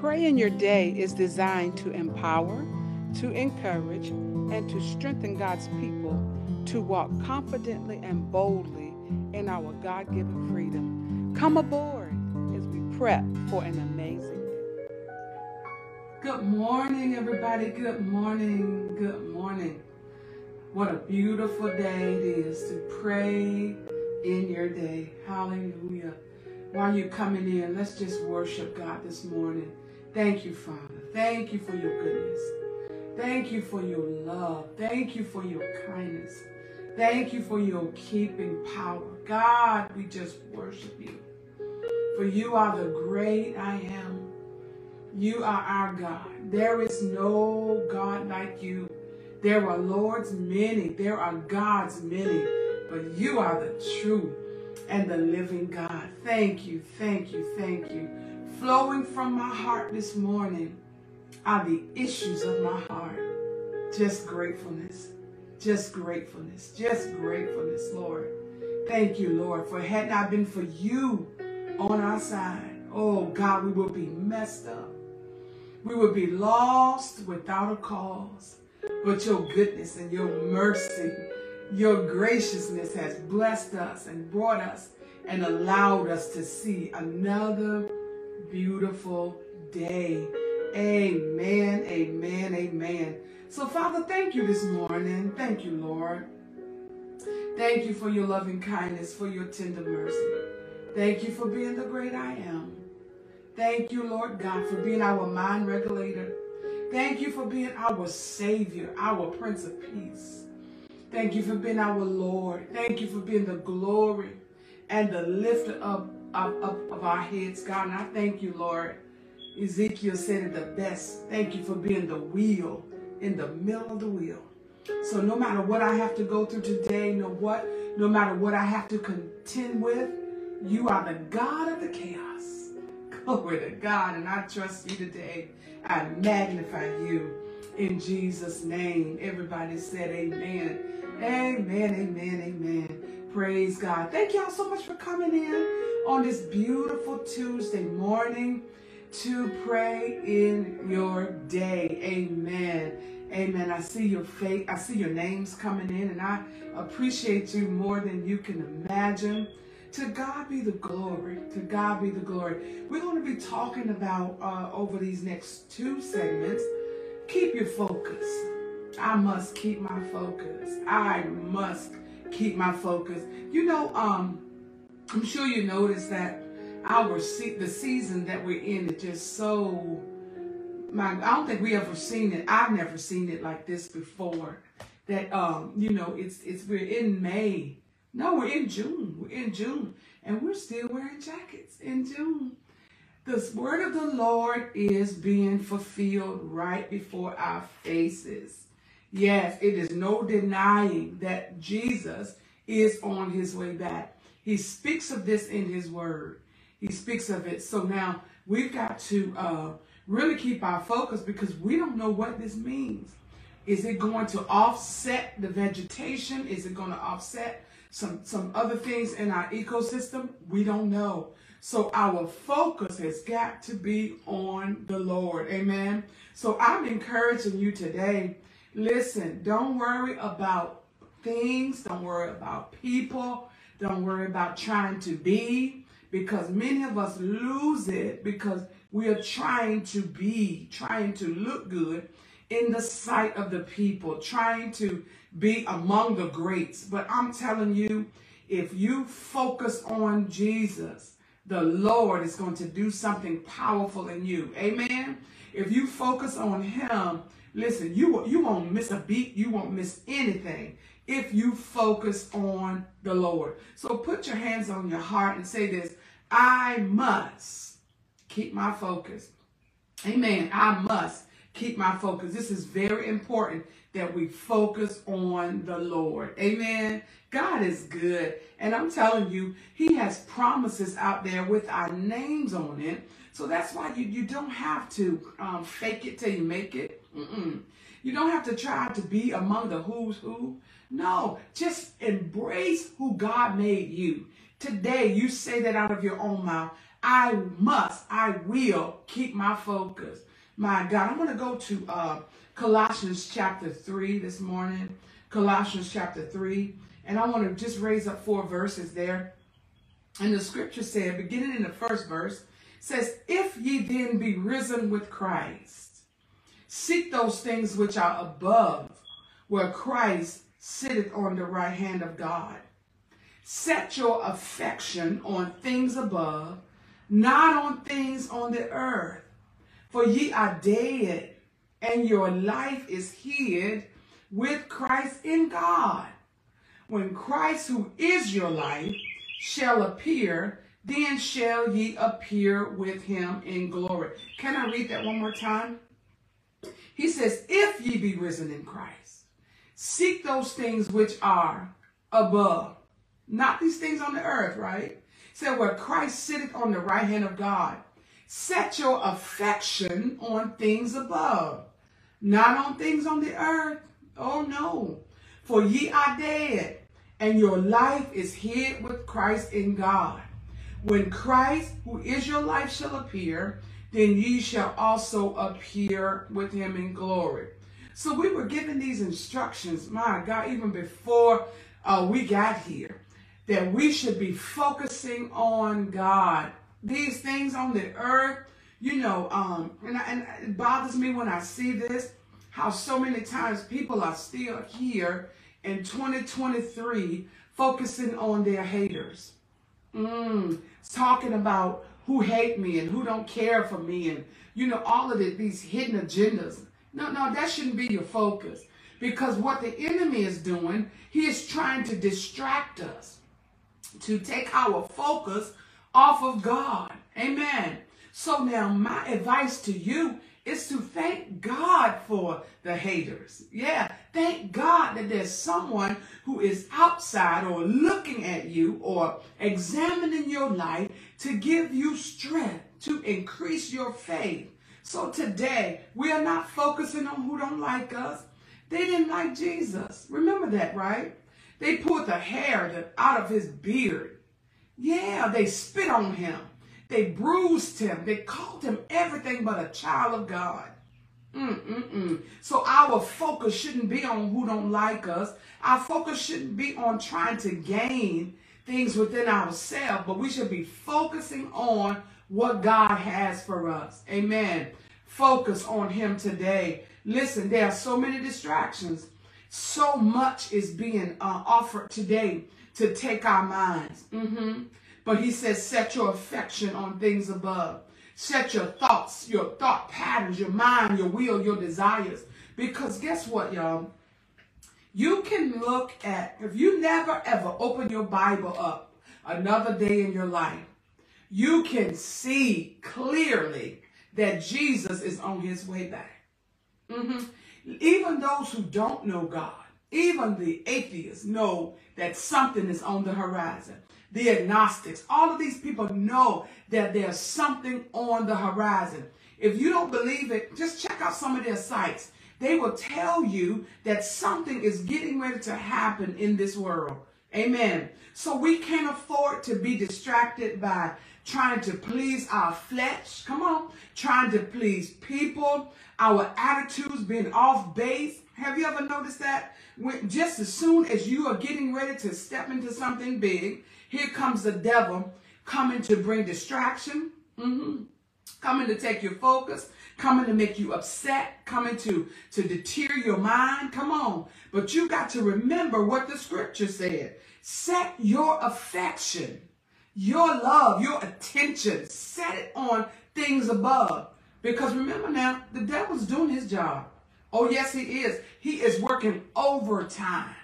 Pray in Your Day is designed to empower, to encourage, and to strengthen God's people to walk confidently and boldly in our God given freedom. Come aboard as we prep for an amazing day. Good morning, everybody. Good morning. Good morning. What a beautiful day it is to pray in your day. Hallelujah. While you're coming in, let's just worship God this morning. Thank you, Father. Thank you for your goodness. Thank you for your love. Thank you for your kindness. Thank you for your keeping power. God, we just worship you. For you are the great I am. You are our God. There is no God like you. There are Lords many. There are gods many. But you are the true and the living God. Thank you, thank you, thank you. Flowing from my heart this morning are the issues of my heart. Just gratefulness just gratefulness, just gratefulness, Lord. Thank you, Lord, for had not been for you on our side, oh God, we would be messed up. We would be lost without a cause. But your goodness and your mercy, your graciousness has blessed us and brought us and allowed us to see another beautiful day. Amen, amen, amen. So, Father, thank you this morning. Thank you, Lord. Thank you for your loving kindness, for your tender mercy. Thank you for being the great I am. Thank you, Lord God, for being our mind regulator. Thank you for being our Savior, our Prince of Peace. Thank you for being our Lord. Thank you for being the glory and the lifter up of, of, of our heads, God. And I thank you, Lord. Ezekiel said it the best. Thank you for being the wheel in the middle of the wheel. So no matter what I have to go through today, no what, no matter what I have to contend with, you are the God of the chaos. Glory to God, and I trust you today. I magnify you in Jesus' name. Everybody said amen. Amen, amen, amen. Praise God. Thank y'all so much for coming in on this beautiful Tuesday morning to pray in your day. Amen. Amen. I see your face. I see your names coming in, and I appreciate you more than you can imagine. To God be the glory. To God be the glory. We're going to be talking about uh, over these next two segments. Keep your focus. I must keep my focus. I must keep my focus. You know, um, I'm sure you noticed that our se- the season that we're in is just so my I don't think we ever seen it. I've never seen it like this before. That um, you know, it's it's we're in May. No, we're in June. We're in June. And we're still wearing jackets in June. The word of the Lord is being fulfilled right before our faces. Yes, it is no denying that Jesus is on his way back. He speaks of this in his word. He speaks of it. So now we've got to uh, really keep our focus because we don't know what this means. Is it going to offset the vegetation? Is it going to offset some, some other things in our ecosystem? We don't know. So our focus has got to be on the Lord. Amen. So I'm encouraging you today. Listen, don't worry about things. Don't worry about people. Don't worry about trying to be because many of us lose it because we are trying to be, trying to look good in the sight of the people, trying to be among the greats. But I'm telling you, if you focus on Jesus, the Lord is going to do something powerful in you. Amen. If you focus on him, listen, you, you won't miss a beat. You won't miss anything if you focus on the Lord. So put your hands on your heart and say this, I must keep my focus. Amen. I must keep my focus. This is very important that we focus on the Lord. Amen. God is good. And I'm telling you, he has promises out there with our names on it. So that's why you, you don't have to um, fake it till you make it. Mm-mm. You don't have to try to be among the who's who. No, just embrace who God made you. Today, you say that out of your own mouth. I must, I will keep my focus. My God, I'm going to go to uh, Colossians chapter 3 this morning. Colossians chapter 3. And I want to just raise up four verses there. And the scripture said, beginning in the first verse, says, If ye then be risen with Christ, seek those things which are above, where Christ sitteth on the right hand of God. Set your affection on things above, not on things on the earth. For ye are dead, and your life is hid with Christ in God. When Christ, who is your life, shall appear, then shall ye appear with him in glory. Can I read that one more time? He says, If ye be risen in Christ, seek those things which are above, not these things on the earth, right? Said where Christ sitteth on the right hand of God. Set your affection on things above, not on things on the earth. Oh no. For ye are dead, and your life is hid with Christ in God. When Christ, who is your life, shall appear, then ye shall also appear with him in glory. So we were given these instructions, my God, even before uh, we got here, that we should be focusing on God. These things on the earth, you know, um, and, and it bothers me when I see this, how so many times people are still here in 2023 focusing on their haters. Mm, talking about who hate me and who don't care for me and, you know, all of the, these hidden agendas. No, no, that shouldn't be your focus. Because what the enemy is doing, he is trying to distract us, to take our focus off of God. Amen. So now my advice to you is to thank God for the haters. Yeah, thank God that there's someone who is outside or looking at you or examining your life to give you strength, to increase your faith. So today, we are not focusing on who don't like us. They didn't like Jesus. Remember that, right? They pulled the hair out of his beard. Yeah, they spit on him. They bruised him. They called him everything but a child of God. Mm-mm-mm. So our focus shouldn't be on who don't like us. Our focus shouldn't be on trying to gain things within ourselves, but we should be focusing on what God has for us. Amen. Focus on him today. Listen, there are so many distractions. So much is being uh, offered today to take our minds. Mm-hmm. But he says, set your affection on things above. Set your thoughts, your thought patterns, your mind, your will, your desires. Because guess what, y'all? You can look at, if you never ever open your Bible up another day in your life, you can see clearly that Jesus is on his way back. Mm-hmm. Even those who don't know God, even the atheists know that something is on the horizon the agnostics, all of these people know that there's something on the horizon. If you don't believe it, just check out some of their sites. They will tell you that something is getting ready to happen in this world. Amen. So we can't afford to be distracted by trying to please our flesh. Come on. Trying to please people, our attitudes being off base. Have you ever noticed that? When, just as soon as you are getting ready to step into something big, here comes the devil coming to bring distraction, mm-hmm. coming to take your focus, coming to make you upset, coming to, to deter your mind. Come on. But you got to remember what the scripture said. Set your affection, your love, your attention, set it on things above. Because remember now, the devil's doing his job. Oh, yes, he is. He is working overtime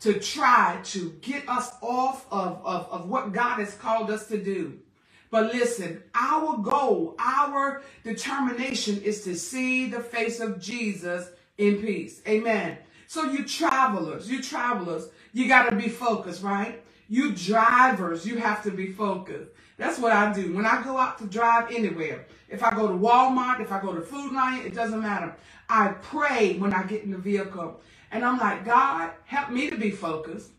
to try to get us off of, of, of what God has called us to do. But listen, our goal, our determination is to see the face of Jesus in peace. Amen. So you travelers, you travelers, you got to be focused, right? You drivers, you have to be focused. That's what I do. When I go out to drive anywhere, if I go to Walmart, if I go to Food Lion, it doesn't matter. I pray when I get in the vehicle. And I'm like, God, help me to be focused.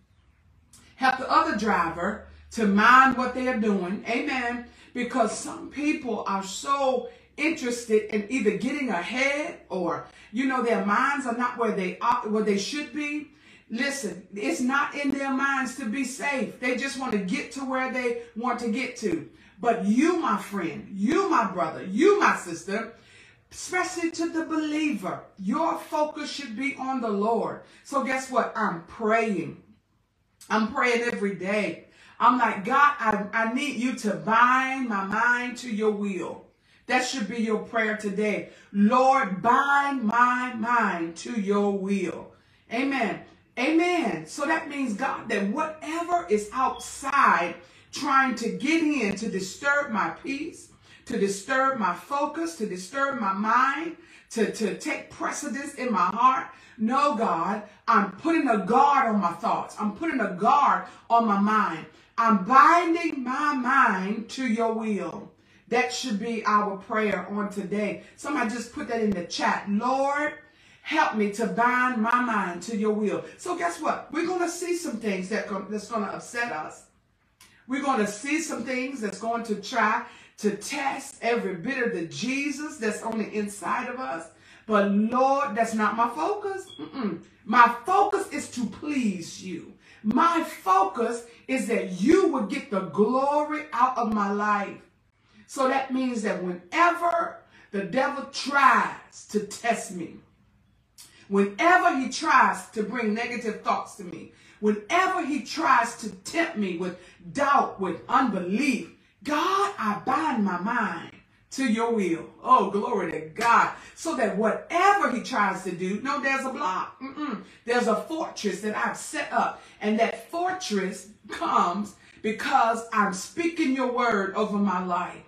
Help the other driver to mind what they are doing. Amen. because some people are so interested in either getting ahead or you know their minds are not where they are where they should be listen it's not in their minds to be safe they just want to get to where they want to get to but you my friend you my brother you my sister especially to the believer your focus should be on the lord so guess what i'm praying i'm praying every day i'm like god i, I need you to bind my mind to your will that should be your prayer today. Lord, bind my mind to your will. Amen. Amen. So that means, God, that whatever is outside trying to get in to disturb my peace, to disturb my focus, to disturb my mind, to, to take precedence in my heart. No, God, I'm putting a guard on my thoughts. I'm putting a guard on my mind. I'm binding my mind to your will. That should be our prayer on today. Somebody just put that in the chat. Lord, help me to bind my mind to your will. So guess what? We're going to see some things that that's going to upset us. We're going to see some things that's going to try to test every bit of the Jesus that's on the inside of us. But Lord, that's not my focus. Mm-mm. My focus is to please you. My focus is that you will get the glory out of my life. So that means that whenever the devil tries to test me, whenever he tries to bring negative thoughts to me, whenever he tries to tempt me with doubt, with unbelief, God, I bind my mind to your will. Oh, glory to God. So that whatever he tries to do, no, there's a block. Mm-mm. There's a fortress that I've set up. And that fortress comes because I'm speaking your word over my life.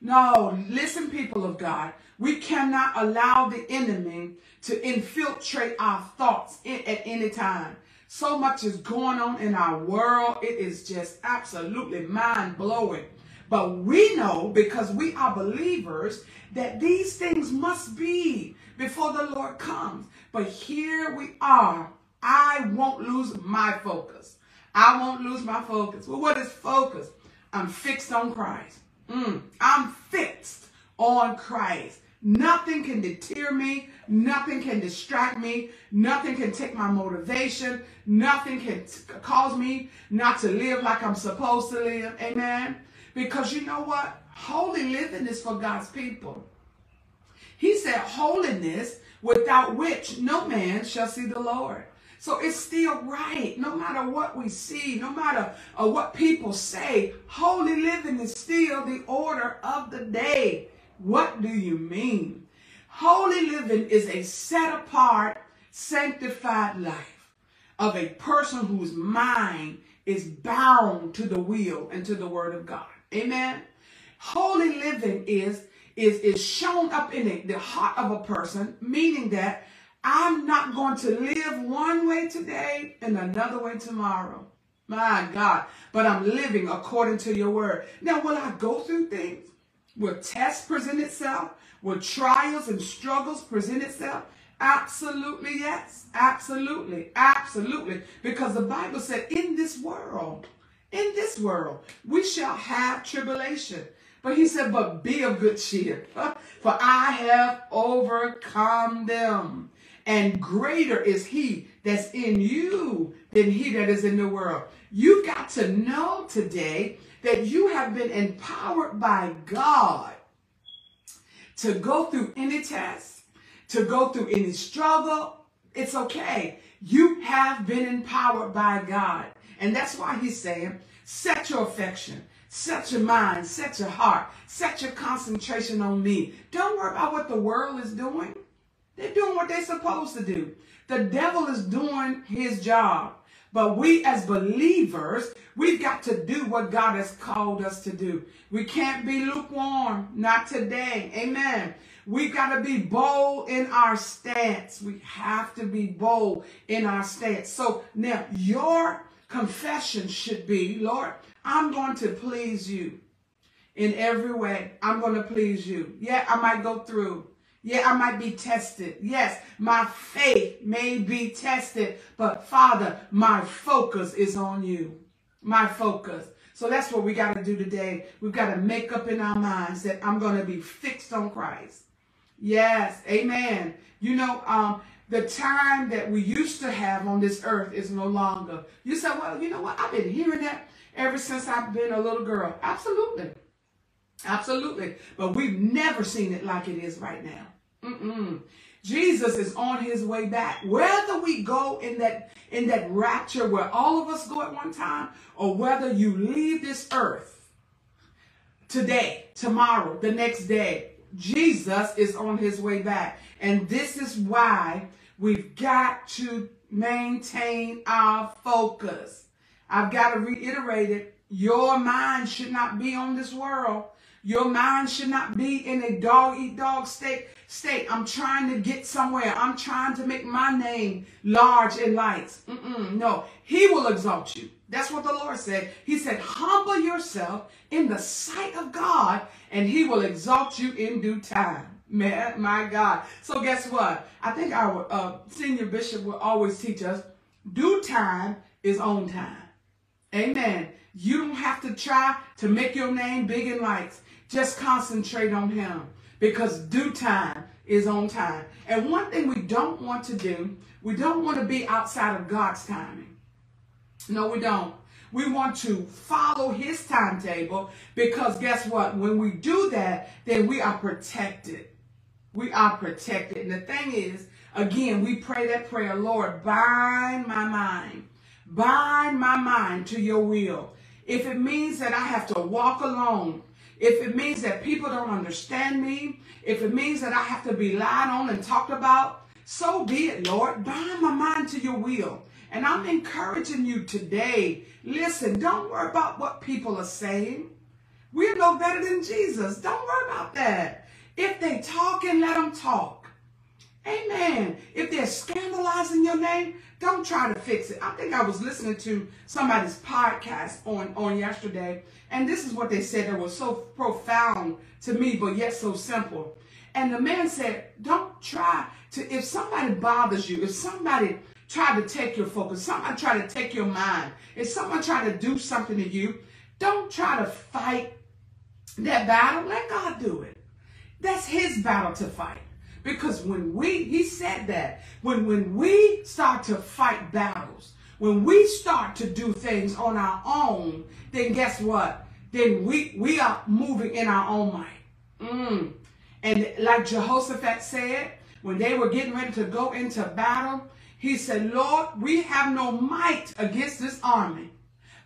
No, listen, people of God. We cannot allow the enemy to infiltrate our thoughts at any time. So much is going on in our world. It is just absolutely mind blowing. But we know because we are believers that these things must be before the Lord comes. But here we are. I won't lose my focus. I won't lose my focus. Well, what is focus? I'm fixed on Christ. Mm, I'm fixed on Christ. Nothing can deter me. Nothing can distract me. Nothing can take my motivation. Nothing can cause me not to live like I'm supposed to live. Amen. Because you know what? Holy living is for God's people. He said, holiness without which no man shall see the Lord. So it's still right, no matter what we see, no matter uh, what people say. Holy living is still the order of the day. What do you mean? Holy living is a set apart, sanctified life of a person whose mind is bound to the will and to the word of God. Amen. Holy living is is is shown up in the, the heart of a person, meaning that I'm not going to live one way today and another way tomorrow. My God. But I'm living according to your word. Now, will I go through things? Will tests present itself? Will trials and struggles present itself? Absolutely, yes. Absolutely. Absolutely. Because the Bible said, in this world, in this world, we shall have tribulation. But he said, but be of good cheer, for I have overcome them and greater is he that's in you than he that is in the world. You've got to know today that you have been empowered by God to go through any test, to go through any struggle. It's okay. You have been empowered by God. And that's why he's saying, set your affection, set your mind, set your heart, set your concentration on me. Don't worry about what the world is doing. They're doing what they're supposed to do. The devil is doing his job. But we as believers, we've got to do what God has called us to do. We can't be lukewarm. Not today. Amen. We've got to be bold in our stance. We have to be bold in our stance. So now your confession should be, Lord, I'm going to please you in every way. I'm going to please you. Yeah, I might go through. Yeah, I might be tested. Yes, my faith may be tested, but Father, my focus is on you. My focus. So that's what we got to do today. We've got to make up in our minds that I'm going to be fixed on Christ. Yes, amen. You know, um, the time that we used to have on this earth is no longer. You say, well, you know what? I've been hearing that ever since I've been a little girl. Absolutely. Absolutely. But we've never seen it like it is right now. Mm-mm. Jesus is on his way back. Whether we go in that in that rapture where all of us go at one time, or whether you leave this earth today, tomorrow, the next day, Jesus is on his way back. And this is why we've got to maintain our focus. I've got to reiterate it. Your mind should not be on this world. Your mind should not be in a dog eat dog state. State. I'm trying to get somewhere. I'm trying to make my name large in lights. Mm-mm, no, He will exalt you. That's what the Lord said. He said, "Humble yourself in the sight of God, and He will exalt you in due time." Man, my God. So guess what? I think our uh, senior bishop will always teach us: due time is on time. Amen. You don't have to try to make your name big in lights. Just concentrate on him because due time is on time. And one thing we don't want to do, we don't want to be outside of God's timing. No, we don't. We want to follow his timetable because guess what? When we do that, then we are protected. We are protected. And the thing is, again, we pray that prayer, Lord, bind my mind. Bind my mind to your will. If it means that I have to walk alone, if it means that people don't understand me, if it means that I have to be lied on and talked about, so be it, Lord. Bind my mind to your will. And I'm encouraging you today. Listen, don't worry about what people are saying. We're no better than Jesus. Don't worry about that. If they talk and let them talk. Amen. If they're scandalizing your name, don't try to fix it. I think I was listening to somebody's podcast on, on yesterday, and this is what they said that was so profound to me, but yet so simple. And the man said, don't try to, if somebody bothers you, if somebody tried to take your focus, somebody tried to take your mind, if someone tried to do something to you, don't try to fight that battle. Let God do it. That's his battle to fight. Because when we, he said that, when, when we start to fight battles, when we start to do things on our own, then guess what? Then we, we are moving in our own might. Mm. And like Jehoshaphat said, when they were getting ready to go into battle, he said, Lord, we have no might against this army,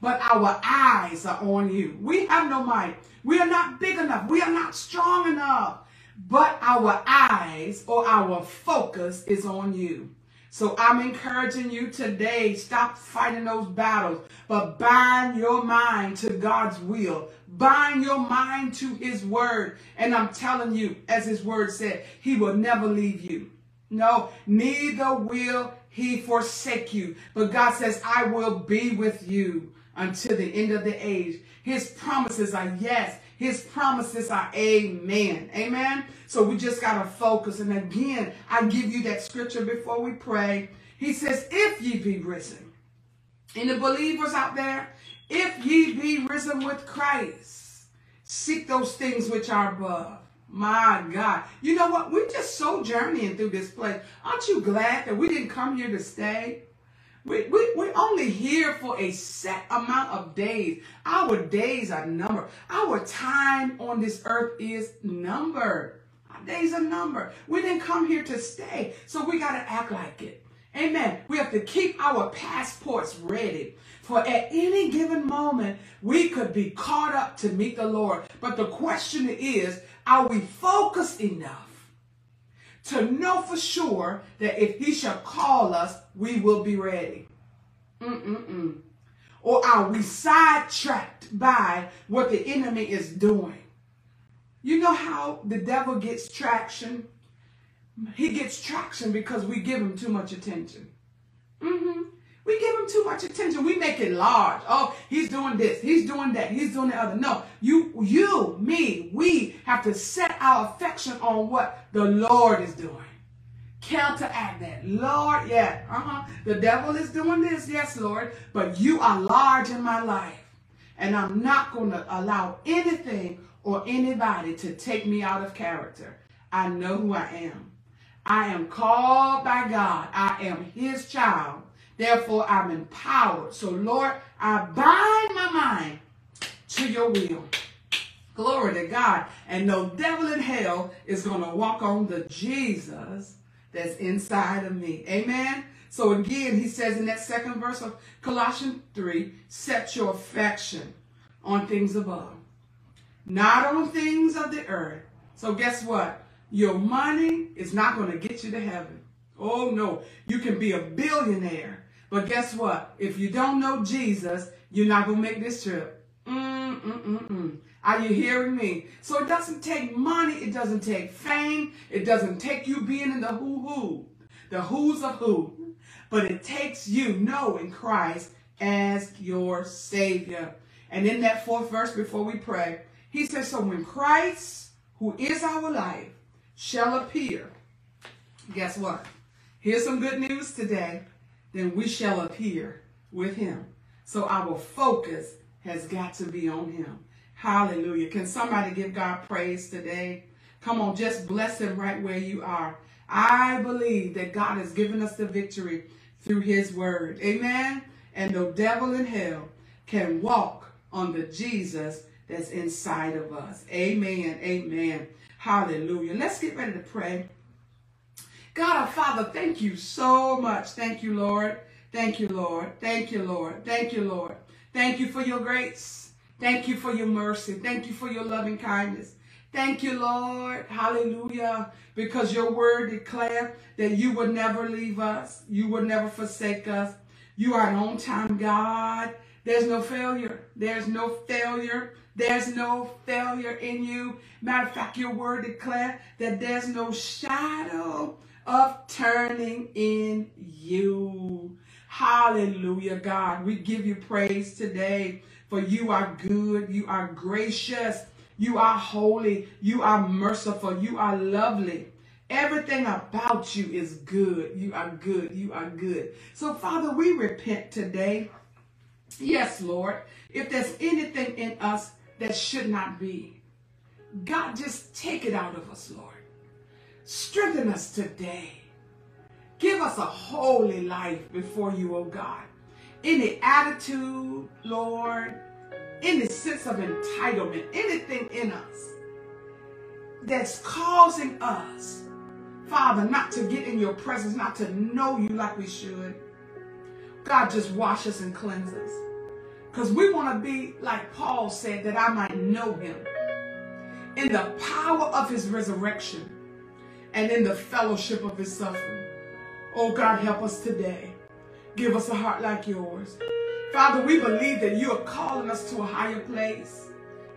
but our eyes are on you. We have no might. We are not big enough. We are not strong enough but our eyes or our focus is on you. So I'm encouraging you today, stop fighting those battles, but bind your mind to God's will. Bind your mind to his word. And I'm telling you, as his word said, he will never leave you. No, neither will he forsake you. But God says, I will be with you until the end of the age. His promises are yes his promises are amen. Amen. So we just got to focus. And again, I give you that scripture before we pray. He says, if ye be risen. And the believers out there, if ye be risen with Christ, seek those things which are above. My God. You know what? We're just so journeying through this place. Aren't you glad that we didn't come here to stay? We, we, we're only here for a set amount of days. Our days are numbered. Our time on this earth is numbered. Our days are numbered. We didn't come here to stay, so we got to act like it. Amen. We have to keep our passports ready. For at any given moment, we could be caught up to meet the Lord. But the question is, are we focused enough to know for sure that if he shall call us, we will be ready. Mm-mm-mm. Or are we sidetracked by what the enemy is doing? You know how the devil gets traction? He gets traction because we give him too much attention. Mm-hmm. We give him too much attention. We make it large. Oh, he's doing this. He's doing that. He's doing the other. No, you, you, me, we have to set our affection on what the Lord is doing. Counteract that. Lord, yeah, uh-huh. The devil is doing this. Yes, Lord. But you are large in my life. And I'm not going to allow anything or anybody to take me out of character. I know who I am. I am called by God. I am his child. Therefore, I'm empowered. So, Lord, I bind my mind to your will. Glory to God. And no devil in hell is going to walk on the Jesus that's inside of me. Amen. So again, he says in that second verse of Colossians 3, set your affection on things above, not on things of the earth. So guess what? Your money is not going to get you to heaven. Oh no, you can be a billionaire. But guess what? If you don't know Jesus, you're not going to make this trip. Mm, mm, mm, mm. Are you hearing me? So it doesn't take money. It doesn't take fame. It doesn't take you being in the who who, the who's of who. But it takes you knowing Christ as your Savior. And in that fourth verse before we pray, he says, So when Christ, who is our life, shall appear, guess what? Here's some good news today. Then we shall appear with him. So our focus has got to be on him. Hallelujah. Can somebody give God praise today? Come on, just bless him right where you are. I believe that God has given us the victory through his word. Amen. And no devil in hell can walk on the Jesus that's inside of us. Amen. Amen. Hallelujah. Let's get ready to pray. God our Father, thank you so much. Thank you, Lord. Thank you, Lord. Thank you, Lord. Thank you, Lord. Thank you for your grace. Thank you for your mercy. Thank you for your loving kindness. Thank you, Lord. Hallelujah. Because your word declare that you would never leave us. You would never forsake us. You are an on-time God. There's no failure. There's no failure. There's no failure in you. Matter of fact, your word declare that there's no shadow of turning in you. Hallelujah, God. We give you praise today for you are good, you are gracious, you are holy, you are merciful, you are lovely. Everything about you is good. You are good. You are good. So, Father, we repent today. Yes, Lord. If there's anything in us that should not be, God, just take it out of us, Lord. Strengthen us today. Give us a holy life before you, oh God any attitude, Lord, any sense of entitlement, anything in us that's causing us, Father, not to get in your presence, not to know you like we should. God, just wash us and cleanse us. Because we want to be, like Paul said, that I might know him in the power of his resurrection and in the fellowship of his suffering. Oh, God, help us today. Give us a heart like yours. Father, we believe that you are calling us to a higher place.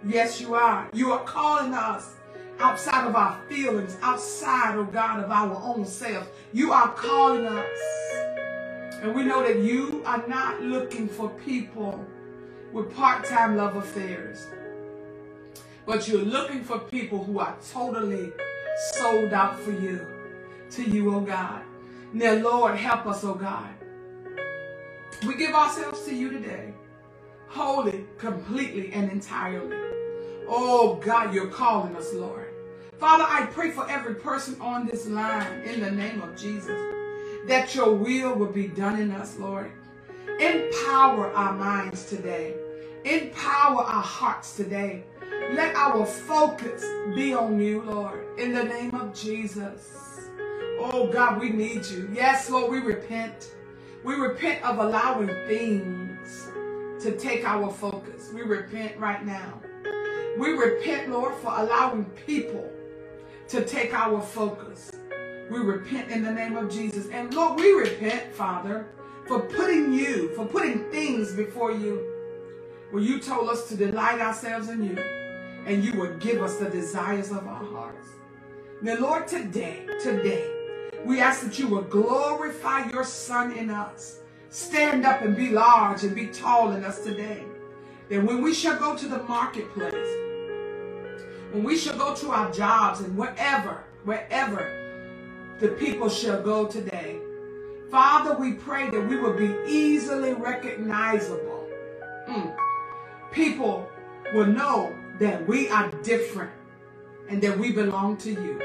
Yes, you are. You are calling us outside of our feelings, outside, oh God, of our own self. You are calling us. And we know that you are not looking for people with part-time love affairs. But you're looking for people who are totally sold out for you, to you, oh God. Now, Lord, help us, oh God, we give ourselves to you today, wholly, completely, and entirely. Oh God, you're calling us, Lord. Father, I pray for every person on this line in the name of Jesus that your will will be done in us, Lord. Empower our minds today. Empower our hearts today. Let our focus be on you, Lord, in the name of Jesus. Oh God, we need you. Yes, Lord, we repent. We repent of allowing things to take our focus. We repent right now. We repent, Lord, for allowing people to take our focus. We repent in the name of Jesus. And Lord, we repent, Father, for putting you, for putting things before you. Where you told us to delight ourselves in you. And you would give us the desires of our hearts. Now, Lord, today, today, we ask that you will glorify your son in us. Stand up and be large and be tall in us today. That when we shall go to the marketplace, when we shall go to our jobs and wherever, wherever the people shall go today, Father, we pray that we will be easily recognizable. Mm. people will know that we are different and that we belong to you.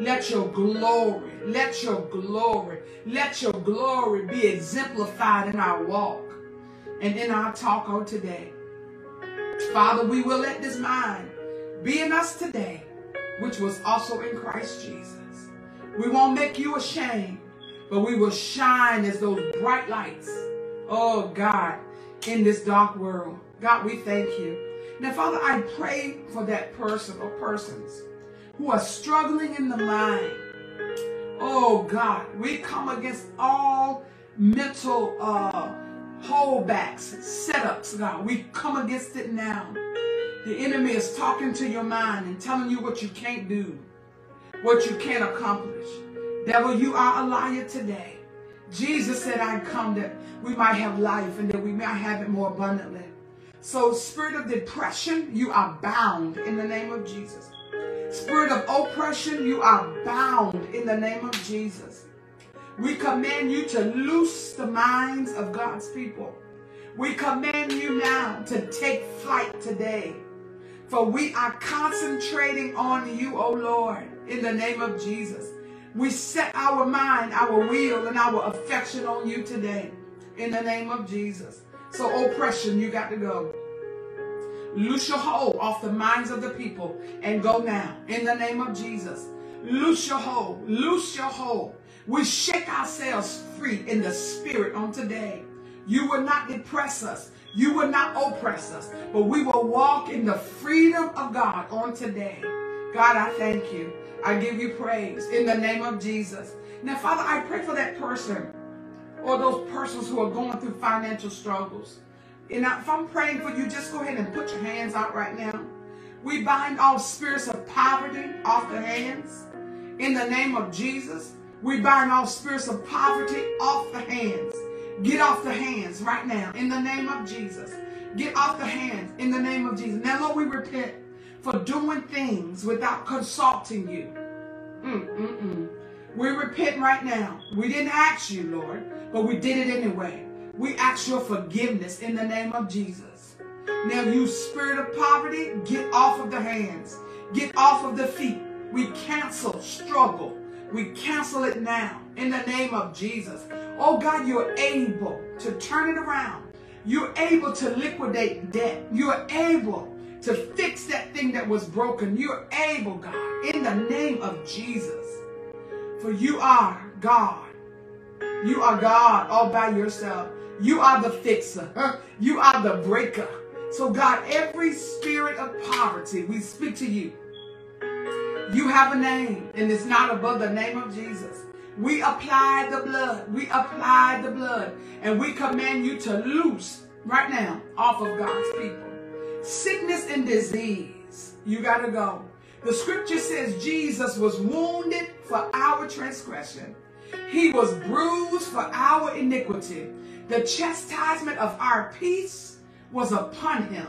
Let your glory, let your glory, let your glory be exemplified in our walk and in our talk on today. Father, we will let this mind be in us today, which was also in Christ Jesus. We won't make you ashamed, but we will shine as those bright lights. Oh God, in this dark world. God, we thank you. Now, Father, I pray for that person or persons who are struggling in the mind. Oh God, we come against all mental uh, holdbacks, setups, God. We come against it now. The enemy is talking to your mind and telling you what you can't do, what you can't accomplish. Devil, you are a liar today. Jesus said, I come that we might have life and that we might have it more abundantly. So, spirit of depression, you are bound in the name of Jesus. Spirit of oppression, you are bound in the name of Jesus. We command you to loose the minds of God's people. We command you now to take flight today. For we are concentrating on you, O Lord, in the name of Jesus. We set our mind, our will, and our affection on you today, in the name of Jesus. So oppression, you got to go. Loose your hold off the minds of the people and go now, in the name of Jesus. Loose your hold. Loose your hold. We shake ourselves free in the spirit on today. You will not depress us. You will not oppress us, but we will walk in the freedom of God on today. God, I thank you. I give you praise in the name of Jesus. Now, Father, I pray for that person or those persons who are going through financial struggles. And if I'm praying for you, just go ahead and put your hands out right now. We bind all spirits of poverty off the hands. In the name of Jesus, we bind all spirits of poverty off the hands. Get off the hands right now in the name of Jesus. Get off the hands in the name of Jesus. Now, Lord, we repent for doing things without consulting you. Mm, mm, mm. We repent right now. We didn't ask you, Lord, but we did it anyway. We ask your forgiveness in the name of Jesus. Now, you spirit of poverty, get off of the hands. Get off of the feet. We cancel struggle. We cancel it now in the name of Jesus. Oh God, you're able to turn it around. You're able to liquidate debt. You're able to fix that thing that was broken. You're able, God, in the name of Jesus. For you are God. You are God all by yourself. You are the fixer. You are the breaker. So, God, every spirit of poverty, we speak to you. You have a name, and it's not above the name of Jesus. We apply the blood. We apply the blood. And we command you to loose right now off of God's people. Sickness and disease, you got to go. The scripture says Jesus was wounded for our transgression. He was bruised for our iniquity. The chastisement of our peace was upon him.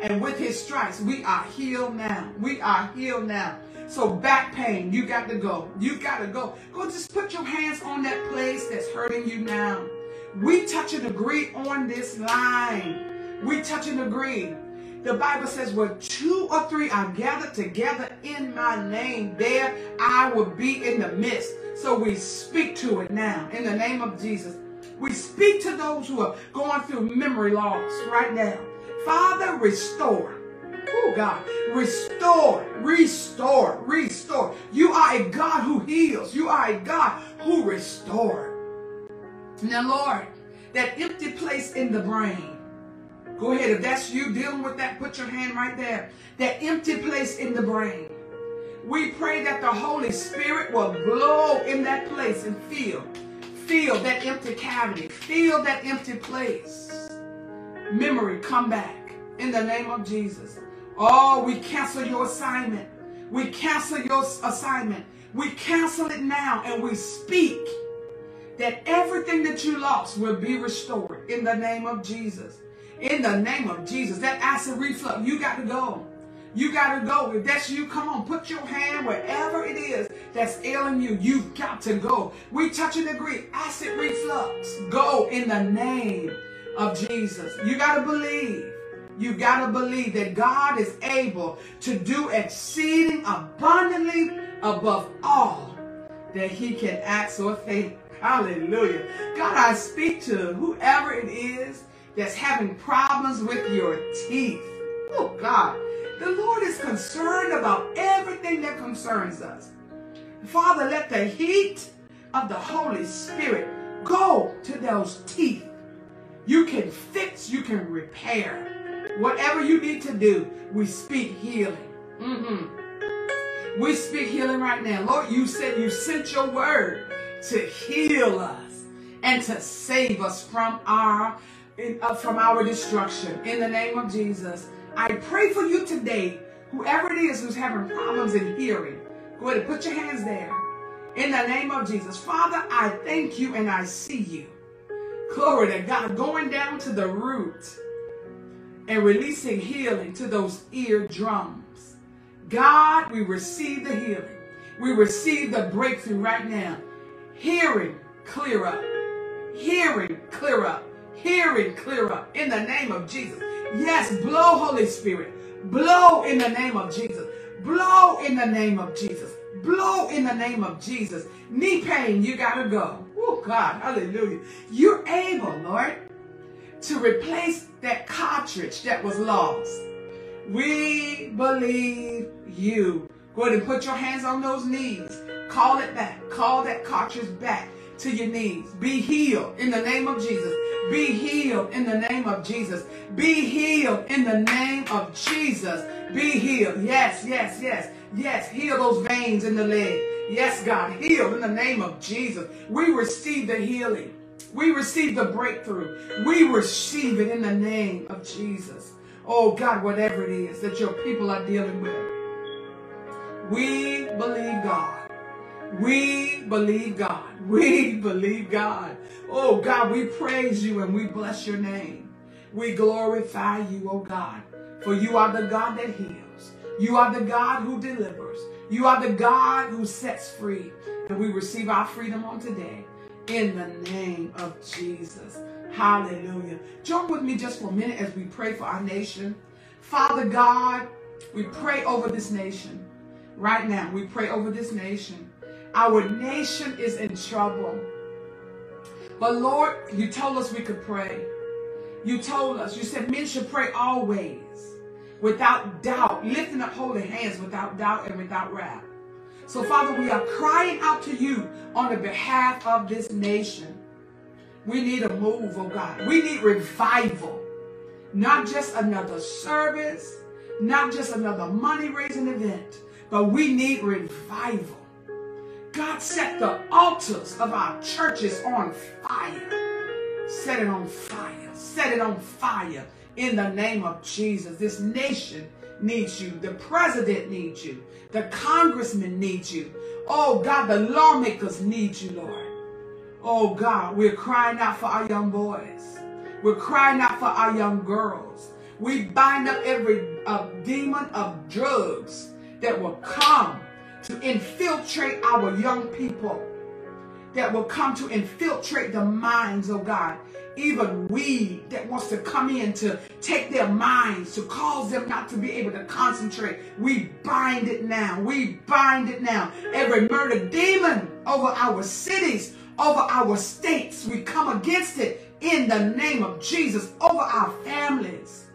And with his stripes, we are healed now. We are healed now. So back pain, you got to go. You got to go. Go just put your hands on that place that's hurting you now. We touch and agree on this line. We touch and agree. The Bible says, where two or three are gathered together in my name, there I will be in the midst. So we speak to it now in the name of Jesus. We speak to those who are going through memory loss right now. Father, restore. Oh, God. Restore, restore, restore. You are a God who heals. You are a God who restores. Now, Lord, that empty place in the brain. Go ahead. If that's you dealing with that, put your hand right there. That empty place in the brain. We pray that the Holy Spirit will blow in that place and feel. Feel that empty cavity. Feel that empty place. Memory, come back in the name of Jesus. Oh, we cancel your assignment. We cancel your assignment. We cancel it now and we speak that everything that you lost will be restored in the name of Jesus. In the name of Jesus. That acid reflux, you got to go. You got to go. If that's you, come on, put your hand wherever it is that's ailing you. You've got to go. We touch and agree. Acid reflux, go in the name of Jesus. You got to believe. You got to believe that God is able to do exceeding abundantly above all that he can ask or think. Hallelujah. God, I speak to whoever it is that's having problems with your teeth. Oh, God. The Lord is concerned about everything that concerns us. Father, let the heat of the Holy Spirit go to those teeth. You can fix, you can repair. Whatever you need to do, we speak healing. Mm-hmm. We speak healing right now. Lord, you said you sent your word to heal us and to save us from our uh, from our destruction. In the name of Jesus, I pray for you today, whoever it is who's having problems in hearing. Go ahead and put your hands there. In the name of Jesus. Father, I thank you and I see you. Glory to God. Going down to the root and releasing healing to those eardrums. God, we receive the healing. We receive the breakthrough right now. Hearing, clear up. Hearing, clear up. Hearing, clearer. In the name of Jesus. Yes, blow, Holy Spirit. Blow in the name of Jesus. Blow in the name of Jesus. Blow in the name of Jesus. Knee pain, you got to go. Oh, God, hallelujah. You're able, Lord, to replace that cartridge that was lost. We believe you. Go ahead and put your hands on those knees. Call it back. Call that cartridge back to your knees. Be healed in the name of Jesus. Be healed in the name of Jesus. Be healed in the name of Jesus. Be healed. Yes, yes, yes. Yes, heal those veins in the leg. Yes, God, heal in the name of Jesus. We receive the healing. We receive the breakthrough. We receive it in the name of Jesus. Oh God, whatever it is that your people are dealing with, we believe God. We believe God. We believe God. Oh God, we praise you and we bless your name. We glorify you, oh God, for you are the God that heals. You are the God who delivers. You are the God who sets free. And we receive our freedom on today in the name of Jesus. Hallelujah. Join with me just for a minute as we pray for our nation. Father God, we pray over this nation. Right now, we pray over this nation. Our nation is in trouble. But Lord, you told us we could pray. You told us, you said men should pray always without doubt, lifting up holy hands without doubt and without wrath. So, Father, we are crying out to you on the behalf of this nation. We need a move, oh God. We need revival. Not just another service, not just another money raising event, but we need revival. God set the altars of our churches on fire. Set it on fire. Set it on fire in the name of Jesus. This nation needs you. The president needs you. The congressman needs you. Oh God, the lawmakers need you, Lord. Oh God, we're crying out for our young boys. We're crying out for our young girls. We bind up every uh, demon of drugs that will come to infiltrate our young people, that will come to infiltrate the minds, of God. Even weed that wants to come in to take their minds, to cause them not to be able to concentrate. We bind it now. We bind it now. Every murder demon over our cities, over our states, we come against it in the name of Jesus over our families.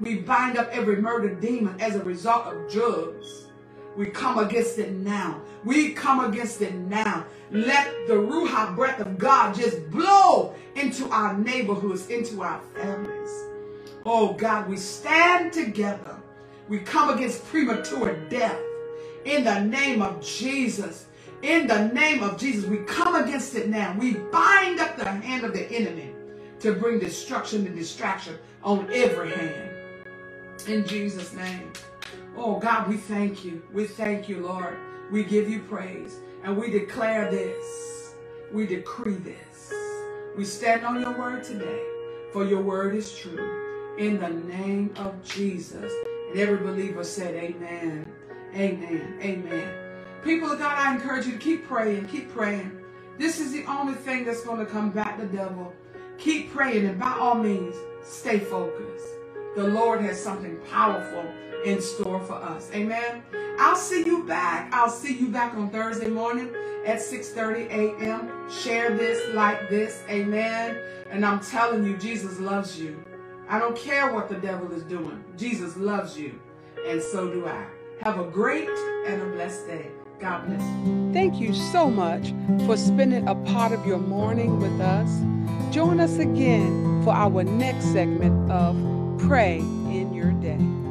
We bind up every murder demon as a result of drugs. We come against it now. We come against it now. Let the Ruach breath of God just blow into our neighborhoods, into our families. Oh God, we stand together. We come against premature death in the name of Jesus. In the name of Jesus, we come against it now. We bind up the hand of the enemy to bring destruction and distraction on every hand. In Jesus' name. Oh God, we thank you. We thank you, Lord. We give you praise. And we declare this. We decree this. We stand on your word today, for your word is true. In the name of Jesus. And every believer said, Amen. Amen. Amen. People of God, I encourage you to keep praying. Keep praying. This is the only thing that's going to combat the devil. Keep praying, and by all means, stay focused. the Lord has something powerful in store for us. Amen. I'll see you back. I'll see you back on Thursday morning at 6:30 a.m. Share this like this. Amen. And I'm telling you, Jesus loves you. I don't care what the devil is doing. Jesus loves you. And so do I. Have a great and a blessed day. God bless you. Thank you so much for spending a part of your morning with us. Join us again for our next segment of Pray in Your Day.